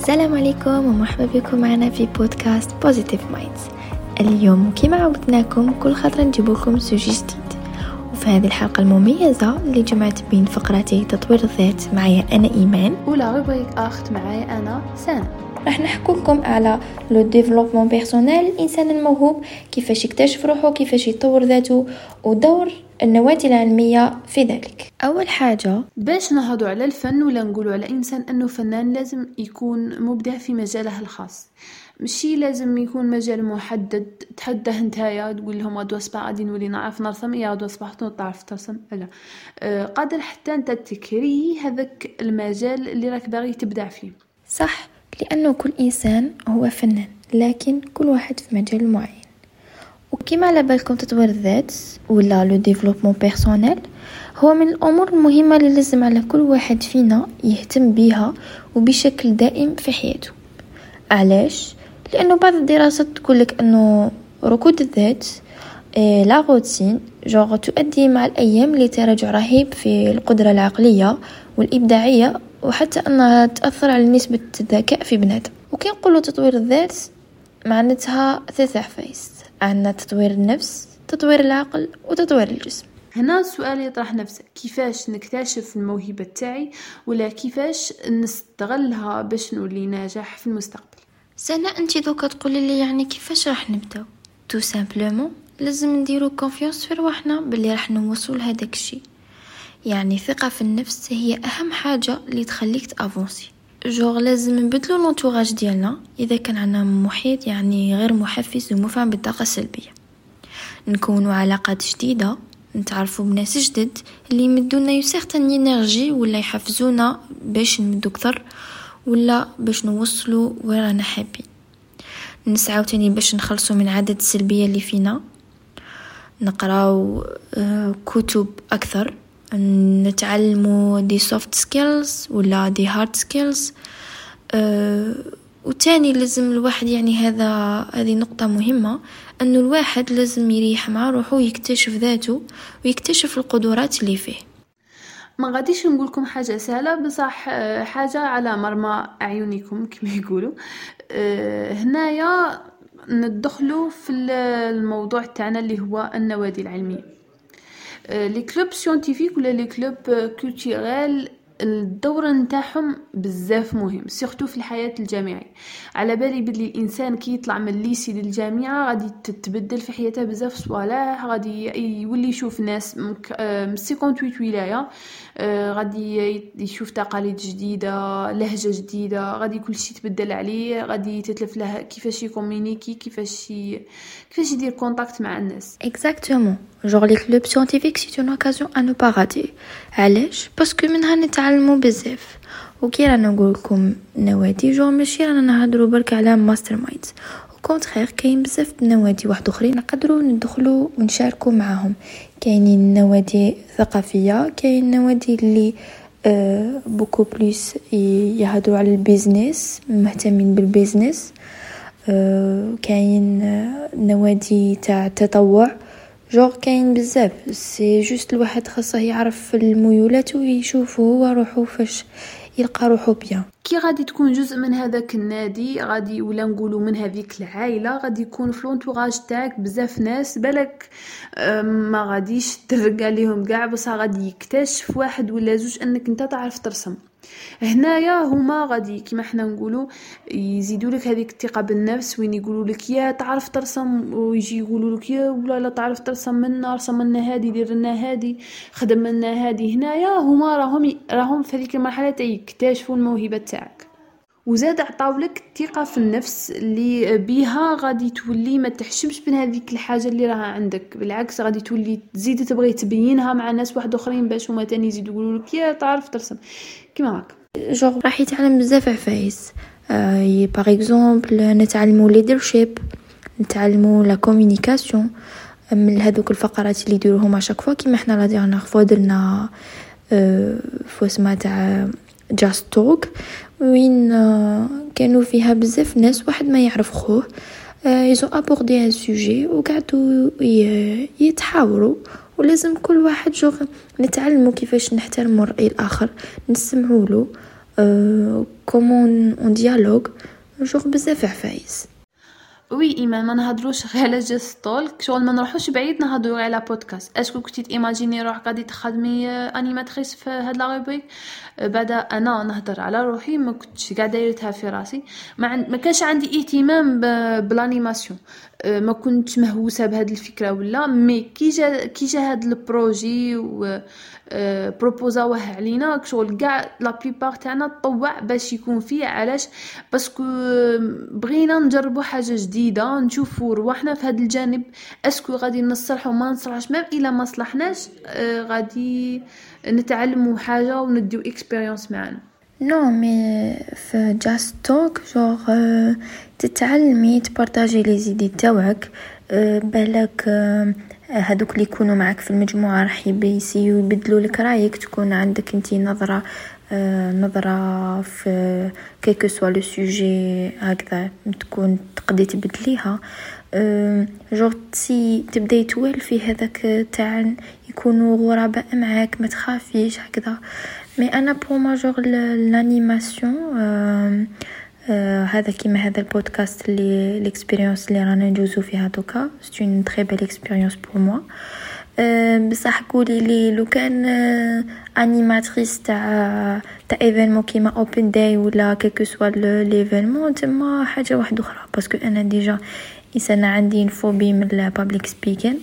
السلام عليكم ومرحبا بكم معنا في podcast Positive Minds اليوم كما عودناكم كل خطرة نجيب لكم sujet جديد. وفي هذه الحلقة المميزة اللي جمعت بين فقرتي تطوير الذات معايا أنا إيمان. و la rubrique art معايا أنا سناء. راح نحكو لكم على le développement personnel الانسان الموهوب كيفاش يكتشف روحه كيفاش يطور ذاته ودور النوادي العلمية في ذلك. أول حاجة باش نهضوا على الفن ولا نقولوا على انسان أنه فنان لازم يكون مبدع في مجاله الخاص. مشي لازم يكون مجال محدد تحده نتايا تقول لهم غدوه صباح غادي نولي نعرف نرسم يا غدوه صباح تعرف ترسم. لا. أه قادر حتى أنت تكري هذاك المجال اللي راك باغي تبدع فيه. صح لأنه كل إنسان هو فنان لكن كل واحد في مجال معين. وكما على بالكم تطوير الذات ولا le développement personnel هو من الأمور المهمة اللي لازم على كل واحد فينا يهتم بيها وبشكل دائم في حياته. علاش؟ لأنه بعض الدراسات تقولك أنه ركود الذات إيه، la routine jour تؤدي مع الأيام لتراجع رهيب في القدرة العقلية والإبداعية وحتى أنها تأثر على نسبة الذكاء في بنادم وكي نقولوا تطوير الذات معناتها ثلاث عفايس عندنا تطوير النفس تطوير العقل وتطوير الجسم. هنا السؤال يطرح نفسه كيفاش نكتشف الموهبة تاعي ولا كيفاش نستغلها باش نولي ناجح في المستقبل؟ سناء انت دوكا تقولي لي يعني كيفاش راح نبداو tout simplement لازم نديرو confiance في رواحنا باللي راح نوصل لهداك الشيء. يعني ثقة في النفس هي أهم حاجة اللي تخليك ت avancer. جوغ لازم نبدلو l'entourage ديالنا. إذا كان عندنا محيط يعني غير محفز ومفعم بالطاقة السلبية. نكونوا علاقات جديدة. نتعرفوا بناس جدد اللي يمدونا une certaine énergie ولا يحفزونا باش نمدو أكثر ولا باش نوصلوا وين رانا حابين. نسعاو تاني باش نخلصوا من هاد السلبية اللي فينا. نقراو آه، كتب أكثر. نتعلموا des soft skills ولا des hard skills أه وتاني لازم الواحد يعني هذا هذه نقطة مهمة أنه الواحد لازم يريح مع روحه ويكتشف ذاته ويكتشف القدرات اللي فيه. ما غاديش نقول لكم حاجة سهلة بصح آه، حاجة على مرمى أعينكم كما يقولوا. أه هنايا ندخلوا في الموضوع تاعنا اللي هو النوادي العلمية. les clubs scientifiques ولا les clubs culturels الدور نتاعهم بزاف مهم surtout في الحياة الجامعية. على بالي بلي الإنسان كي يطلع من ال lycée للجامعة غادي تتبدل في حياته بزاف صوالح غادي يولي يشوف ناس من 58 ولاية. آه، غادي يشوف تقاليد جديدة لهجة جديدة غادي كلشي يتبدل عليه غادي تتلف له كيفاش ي communiquer كيفاش ي... كيفاش يدير contact مع الناس. exactement genre les clubs scientifiques c'est une occasion à ne pas rater علاش parce que منها نتعلمو بزاف. وكي رانا نقول لكم نوادي. جو ماشي رانا نهضروا برك على Master Minds au contraire كاين بزاف النوادي واحد أخرين نقدروا ندخلوا ونشاركوا معاهم. كاينين نوادي ثقافية كاين نوادي اللي أه beaucoup plus يهضروا على ال business مهتمين بال business. أه كاين نوادي تاع التطوع. جوغ كاين بزاف c'est juste الواحد خاصه يعرف الميولات ويشوف هو روحو فاش يلقى روحو بيان كي غادي تكون جزء من هذاك النادي غادي ولا نقولوا من هذيك العائله غادي يكون في l'entourage تاعك بزاف ناس بالك ما غاديش ترقى ليهم كاع بصح غادي يكتشف واحد ولا زوج انك انت تعرف ترسم هنايا هما غادي كيما حنا نقولوا يزيدوا لك هذيك الثقة بالنفس وين يقولوا لك يا تعرف ترسم ويجي يقولوا لك يا ولا لا تعرف ترسم منا رسم لنا هادي دير لنا هادي خدم لنا هادي. هنايا هما راهم راهم في هذيك المرحلة تاع يكتشفوا الموهبة تاعك. وزاد عطاولك الثقة في النفس اللي بيها غادي تولي ما تحشمش من هذيك الحاجة اللي راها عندك. بالعكس غادي تولي تزيد تبغي تبينها مع ناس واحد آخرين باش هما تاني يزيدوا يقولوا لك يا تعرف ترسم. كيما هكا جوغ راح يتعلم بزاف عفايس آه par exemple نتعلمو leadership نتعلمو la communication من هذوك الفقرات اللي يديروهم à chaque fois كيما حنا la dernière fois درنا آه fois تاع Just Talk وين آه كانوا فيها بزاف ناس واحد ما يعرف خوه ils ont abordé un sujet وقعدوا يتحاوروا ولازم كل واحد جو نتعلموا كيفاش نحترموا الرأي الآخر نسمعوا له comment on dialogue genre بزاف عفايس. oui ايمان ما نهضروش غير على Just Talk شغل ما نروحوش بعيد نهضرو على podcast est-ce que كنتي ت imaginer روحك غادي تخدمي animatrice في هاد la rubrique بعدا أنا نهضر على روحي ما كنتش قاعدة دايرتها في راسي. ما, عند... ما كانش عندي إهتمام ب... بال animation. ما كنتش مهووسة بهاد الفكرة ولا mais كي جا كي جا هاد ال projet و propos اوه علينا شغل كاع la plupart تاعنا طوع باش يكون فيه علاش؟ parce que بغينا نجربوا حاجة جديدة نشوفوا رواحنا في هذا الجانب. est-ce que غادي نصلحوا ما نصلحش même إلا ما صلحناش غادي نتعلموا حاجة ونديو expérience معنا non mais في Just Talk genre تتعلمي ت partager les idées تاوعك بالك هادوك اللي يكونوا معك في المجموعه راح يبيسيو يبدلوا لك رايك تكون عندك انت نظره نظرة في quel que soit le sujet هكذا تكون تقدي تبدليها جور تسي تبداي توالفي هذاك تاع يكونوا غرباء معاك ما تخافيش هكذا mais أنا pour moi genre l'animation هذا كيما هذا البودكاست اللي l'expérience اللي رانا ندوزو فيها دوكا. c'est une très belle expérience pour moi بصح قولي لي لو كان animatrice تاع تاع événement كيما open day ولا quel que soit l'événement تما حاجة واحدة أخرى. parce que أنا déjà إنسانة عندي phobie من ال public speaking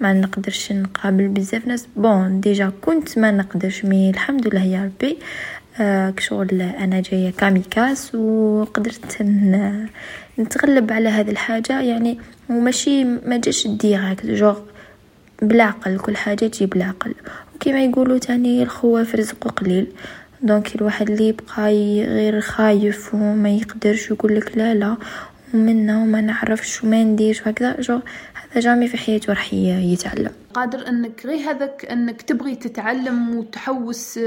ما نقدرش نقابل بزاف ناس. bon déjà كنت ما نقدرش mais الحمد لله يا ربي. كشغل أنا جاية kamikaze وقدرت نتغلب على هذه الحاجة. يعني وماشي ما جاش direct genre بالعقل كل حاجة تجي بالعقل وكما يقولوا تاني الخوف رزقه قليل. donc الواحد اللي يبقى غير خايف وما يقدرش يقول لك لا لا. ومنا وما نعرفش وما نديرش وهكذا. جو هذا jamais في حياته راح يتعلم. قادر انك غير هذاك انك تبغي تتعلم وتحوس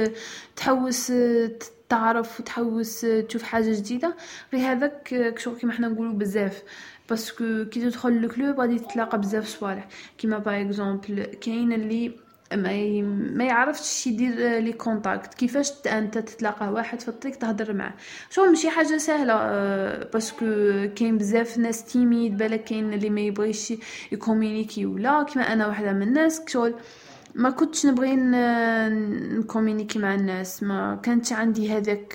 تحوس تعرف وتحوس تشوف حاجة جديدة. غير هذاك شغل كيما حنا نقولوا بزاف. parce que كي تدخل ل club غادي تتلاقى بزاف صوالح. كيما par exemple كاين اللي ما ما يعرفش يدير les contacts كيفاش أنت تتلاقى واحد في الطريق تهضر معاه. شو ماشي حاجة سهلة parce que كاين بزاف ناس timides بالك كاين اللي ما يبغيش ي communiquer ولا كيما أنا واحدة من الناس شغل ما كنتش نبغي ن communiquer مع الناس. ما كانش عندي هذاك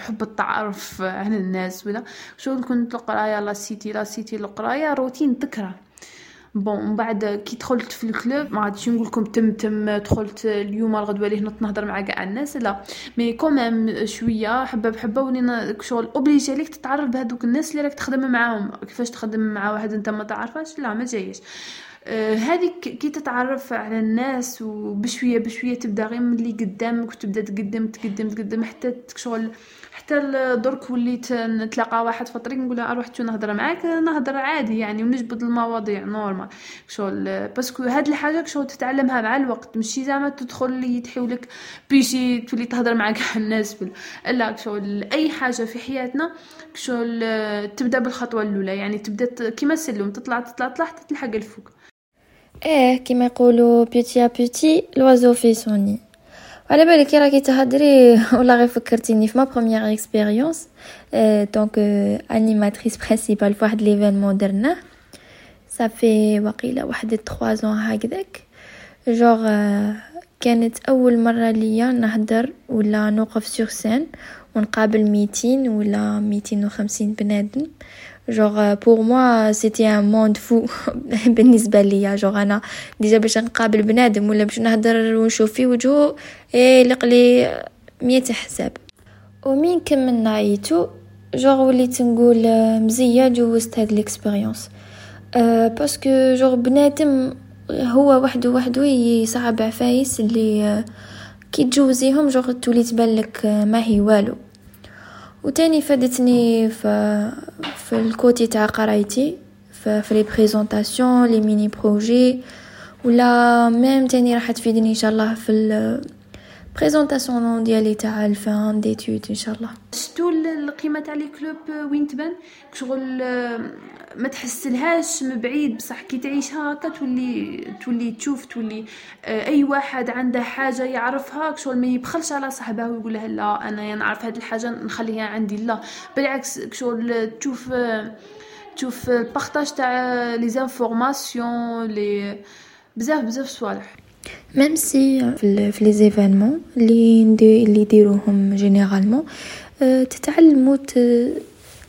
حب التعرف على الناس ولا. شغل كنت القراية la cité la cité القراية روتين تكره. bon من بعد كي دخلت في ال club ما غاديش نقول لكم تم تم دخلت اليوم الغدوه ليه نط نهضر مع كاع الناس لا mais quand même شوية حبه بحبه ولينا شغل obligé عليك تتعرف بهذوك الناس اللي راك تخدم معاهم كيفاش تخدم مع واحد انت ما تعرفهاش لا ما جايش آه هذيك كي تتعرف على الناس وبشويه بشويه تبدا غير من اللي قدامك وتبدا تقدم تقدم تقدم حتى شغل حتى درك وليت نتلاقى واحد في الطريق نقول أروح تو نهضر معاك نهضر عادي يعني ونجبد المواضيع normal شغل parce que هاد الحاجة شغل تتعلمها مع الوقت ماشي زعما تدخل لي يتحولك بيشي تولي تهضر مع كاع الناس لا شغل أي حاجة في حياتنا شغل تبدأ بالخطوة الأولى يعني تبدأ كيما سلم تطلع تطلع تطلع حتى تلحق الفوق. إيه كيما يقولوا petit à petit l'oiseau fait son nid. على بالك كي راكي تهضري ولا غير فكرتيني في ma première expérience donc animatrice principale فواحد l'événement درناه صافي وقيله واحد 3 زون هكذاك. جوغ كانت أول مرة ليا نهضر ولا نوقف sur scène ونقابل ميتين ولا ميتين وخمسين بنادم. genre pour moi c'était un monde fou بالنسبة ليا جوغ أنا déjà باش نقابل بنادم ولا باش نهضر ونشوف في وجهه إيه لقلي مية حساب. ومين كملنا عيتو جوغ وليت نقول مزيه جوزت هاد l'expérience أه parce que genre بنادم هو وحده وحده يصعب عفايس اللي كي تجوزيهم جوغ تولي تبانلك ما هي والو. وتاني فادتني في في ال côté تاع قرايتي في, في les présentations les mini-projets. ولا même تاني راح تفيدني إن شاء الله في ال présentation ديالي تاع ال fin d'études إن شاء الله. شتو القيمة تاع les clubs وين تبان شغل ما تحسلهاش من بعيد بصح كي تعيشها هكا تولي تشوف تولي آه، أي واحد عنده حاجة يعرفها شغل ما يبخلش على صاحبه ويقول له لا أنا نعرف هذه الحاجة نخليها عندي لا. بالعكس شغل تشوف تشوف ال partage تاع les informations لي بزاف بزاف صوالح. même si في les événements اللي اللي يديروهم généralement تتعلموا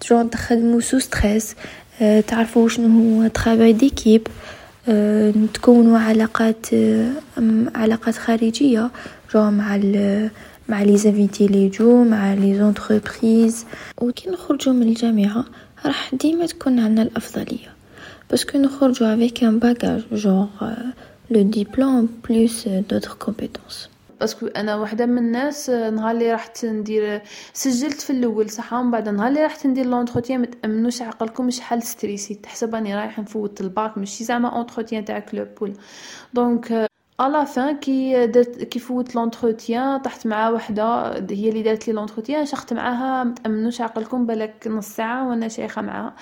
جو تخدموا sous stress تعرفوا شنو هو travail d'équipe تكونوا علاقات علاقات خارجية جو مع مع les invités لي جو مع les entreprises وكي نخرجوا من الجامعة راح ديما تكون عندنا الأفضلية. parce que نخرجوا avec un bagage genre le diplôme plus d'autres compétences parce que أنا وحدة من الناس نهار اللي رحت ندير سجلت في الأول صح من بعد نهار اللي رحت ندير l'entretien ما تأمنوش عقلكم شحال stressée تحسب راني رايح نفوت الباك ماشي زعما entretien تاع club ولا donc à la fin كي درت كي فوت l'entretien طحت مع وحدة هي اللي دارت لي l'entretien شخت معاها متامنوش عقلكم بالك نص ساعة وأنا شيخة معاها.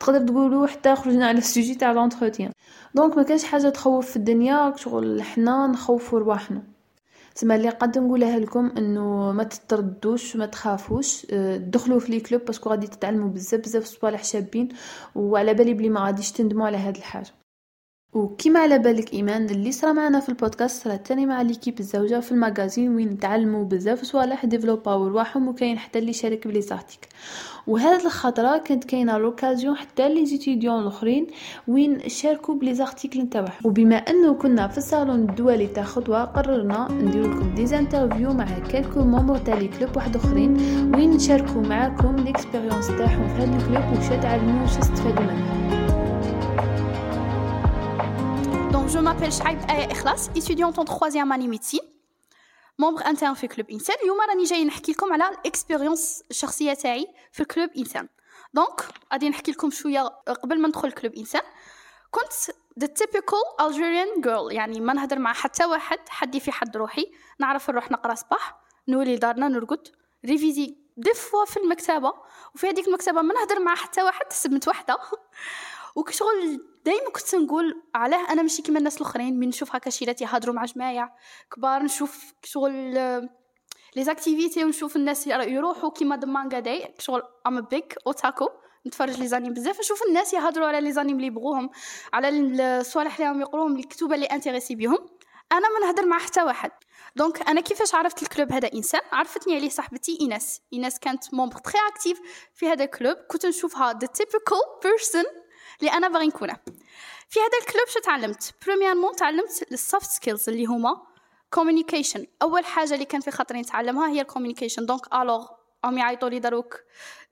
تقدر تقولوا حتى خرجنا على ال sujet تاع l'entretien donc ما كانش حاجة تخوف في الدنيا شغل حنا نخوفوا رواحنا. تما اللي قد نقولها لكم إنه ما تتردوش ما تخافوش. دخلوا في les clubs parce que غادي تتعلموا بزاف بزاف صوالح شابين وعلى بالي بلي ما غاديش تندموا على هاد الحاجة. وكيما على بالك إيمان اللي صرا معنا في البودكاست صرا تاني مع l'équipe الزوجة في ال magazine وين نتعلموا بزاف صوالح développé او رواحهم وكاين حتى اللي شارك ب les articles وهذه الخطرة كانت كاينة l'occasion حتى les étudiants الأخرين وين شاركوا ب les articles نتاعهم وبما أنه كنا في الصالون الدولي تاع خطوة قررنا ندير لكم des interviews مع quelques membres تاع les clubs واحد أخرين وين نشاركوا معاكم l'expérience تاعهم في هذا ال club وش تعلموا وش استفادوا منها. Donc, je m'appelle Shaib Aya Ikhlas, étudiante en troisième année médecine, membre interne في كلوب انسان اليوم راني جاي نحكي لكم على ال expérience الشخصيه تاعي في club انسان donc غادي نحكي لكم شوية قبل ما ندخل club انسان كنت the typical Algerian girl يعني ما نهضر مع حتى واحد حدي في حد روحي نعرف نروح نقرا صباح نولي دارنا نرقد réviser des fois في المكتبه وفي هذيك المكتبه ما نهضر مع حتى واحد سبت وحده وكشغل دائما كنت نقول علاه أنا ماشي كيما الناس الأخرين من نشوف هكا شيرات يهضروا مع جماعة كبار نشوف شغل les activités ونشوف الناس يروحوا كيما the manga day شغل I'm big otaku نتفرج les animes بزاف نشوف الناس يهضروا على les animes اللي يبغوهم على الصوالح اللي هم يقروهم الكتب اللي intéressés بهم أنا ما نهضر مع حتى واحد. donc أنا كيفاش عرفت ال club هذا إنسان؟ عرفتني عليه صاحبتي ايناس ايناس كانت membre très active في هذا ال club. كنت نشوفها the typical person اللي أنا باغي نكونه في هذا ال club شو تعلمت؟ premièrement تعلمت ال soft skills اللي هما communication أول حاجة اللي كان في خاطري نتعلمها هي ال communication donc alors هم يعيطوا لي دروك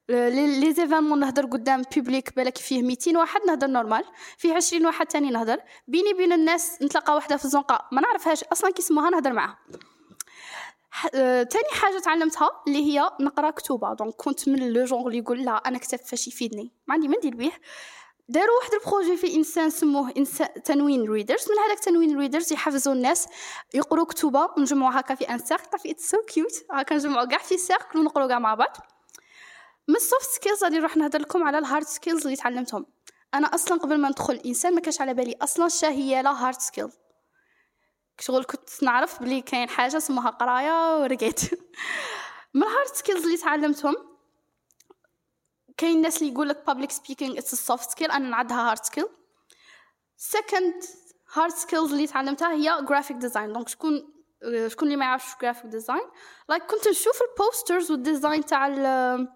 les événements نهضر قدام public بالك فيه 200 واحد نهضر normal فيه 20 واحد تاني نهضر. بيني بين الناس نتلاقى وحده في الزنقة ما نعرفهاش أصلا كي اسمها نهضر معاها. تاني حاجة تعلمتها اللي هي نقرأ كتوبه donc كنت من le genre اللي يقول لا أنا كتاب فاش يفيدني. ما عندي ما ندير بيه. داروا واحد ال projet في إنسان سموه إنسان تنوين ريدرز من هذاك تنوين ريدرز يحفزوا الناس يقروا كتوبة ونجمعوا هكا في un cercle تعرفي it's so cute هكا نجمعوا كاع في cercle ونقروا كاع مع بعض. من ال soft skills غادي نروح نهضر لكم على ال hard skills اللي تعلمتهم. أنا أصلا قبل ما ندخل الإنسان ما كانش على بالي أصلا شا هي la hard skill شغل كنت نعرف بلي كاين حاجة اسمها قراية ورقيت. من ال hard skills اللي تعلمتهم كاين الناس اللي يقول لك public speaking it's a soft skill أنا نعدها hard skill. Second hard skills اللي تعلمتها هي graphic design. donc شكون شكون اللي ما يعرفش graphic design like كنت نشوف ال posters وال design تاع ال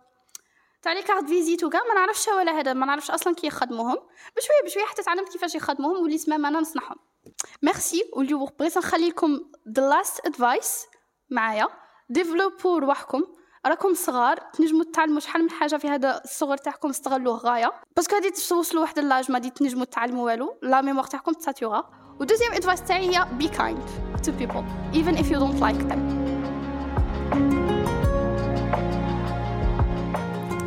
تاع les cartes visite وكاع ما نعرفش ولا هذا ما نعرفش أصلا كي يخدموهم. بشوية بشوية حتى تعلمت كيفاش يخدموهم وليت تمام أنا نصنعهم ميرسي واليوم بغيت نخلي لكم the last advice معايا. développوا رواحكم راكم صغار تنجموا تتعلموا شحال من حاجة في هذا الصغر تاعكم استغلوه غاية. parce que غادي توصلوا واحد l'âge ما تنجموا تتعلموا والو. la mémoire تاعكم تساتيوغا و deuxième advice تاعي هي be kind to people even if you don't like them.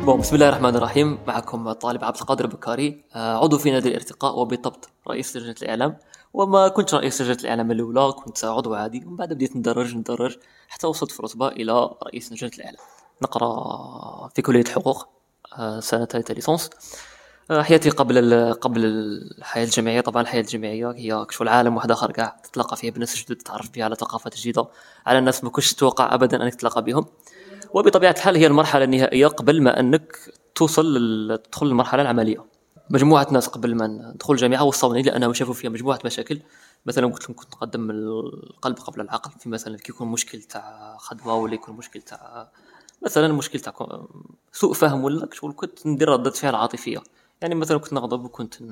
bon بسم الله الرحمن الرحيم معكم الطالب عبد القادر بكاري عضو في نادي الارتقاء وبالضبط رئيس لجنه الاعلام وما كنت رئيس لجنة الإعلام الأولى كنت عضو عادي. ومن بعد بديت ندرج ندرج حتى وصلت في رتبه إلى رئيس لجنة الإعلام. نقرأ في كلية حقوق آه، سنة ثالثه licence آه، حياتي قبل قبل الحياة الجامعية. طبعا الحياة الجامعية هي كشف العالم واحد اخر كاع تتلاقى فيها بناس جدد تعرف بها على ثقافات جديدة. على ناس ما كنتش تتوقع ابدا أنك تتلاقى بهم. وبطبيعة الحال هي المرحلة النهائية قبل ما أنك توصل تدخل المرحلة العملية. مجموعة ناس قبل ما ندخل الجامعة وصلوني لأنهم شافوا فيها مجموعة مشاكل. مثلا قلت لهم كنت نقدم القلب قبل العقل في مثلا كي يكون مشكل تاع خدمة ولا يكون مشكل تاع مثلا مشكل تاع سوء فهم ولا شغل كنت ندير ردة فعل عاطفية. يعني مثلا كنت نغضب وكنت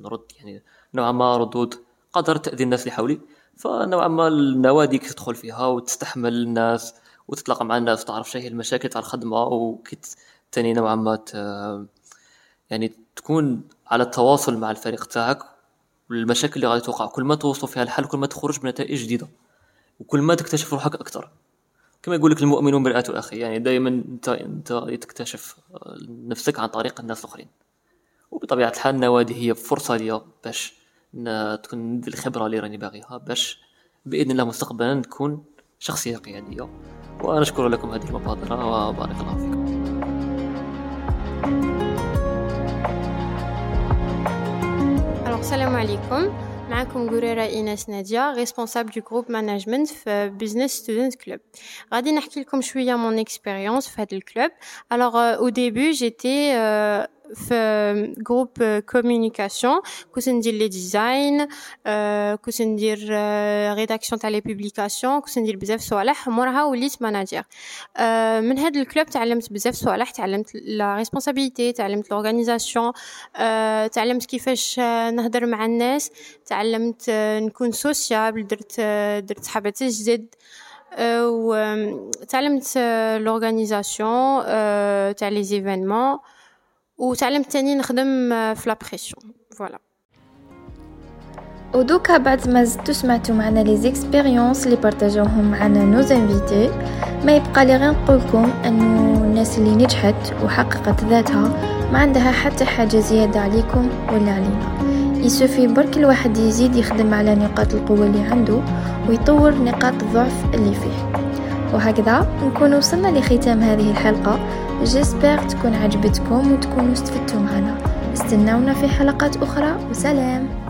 نرد يعني نوعا ما ردود قدر تأذي الناس اللي حولي. فنوعا ما النوادي تدخل فيها وتستحمل الناس وتتلاقى مع الناس وتعرف شنو هي المشاكل تاع الخدمة وكت تاني نوعا ما يعني تكون على التواصل مع الفريق تاعك والمشاكل اللي غادي توقع. كل ما توصلوا فيها الحل كل ما تخرج بنتائج جديدة. وكل ما تكتشف روحك أكثر كما يقول لك المؤمن مرآة أخي يعني دائما انت أنت تكتشف نفسك عن طريق الناس الآخرين. وبطبيعة الحال النوادي هي فرصة ليا باش تكون الخبرة اللي راني باغيها باش بإذن الله مستقبلا نكون شخصية قيادية. ونشكر لكم هذه المبادرة وبارك الله فيكم. السلام عليكم معكم قريرة إيناس نادية responsable de groupe management في Business Student Club غادي نحكي لكم شوية mon expérience في هذا الكلوب alors au début جيتي في groupe communication كنت ندير les designs كنت ندير rédaction تاع les publications كنت ندير بزاف صوالح موراها وليت manager من هذا ال club تعلمت بزاف صوالح تعلمت la responsabilité تعلمت l'organisation تعلمت كيفاش نهضر مع الناس تعلمت نكون sociable درت درت صحابات جدد وتعلمت l'organisation تاع les événements وتعلمت تاني نخدم في la pression voilà ودوكا بعد ما زدتو سمعتو معنا les expériences اللي partageوهم معنا nos invités ما يبقى لي غير نقولكم انه الناس اللي نجحت وحققت ذاتها ما عندها حتى حاجة زياده عليكم ولا علينا يسوفي برك الواحد يزيد يخدم على نقاط القوه اللي عنده ويطور نقاط الضعف اللي فيه وهكذا نكون وصلنا لختام هذه الحلقة. جيسبر تكون عجبتكم وتكونوا استفدتوا معنا. استناونا في حلقات أخرى. وسلام.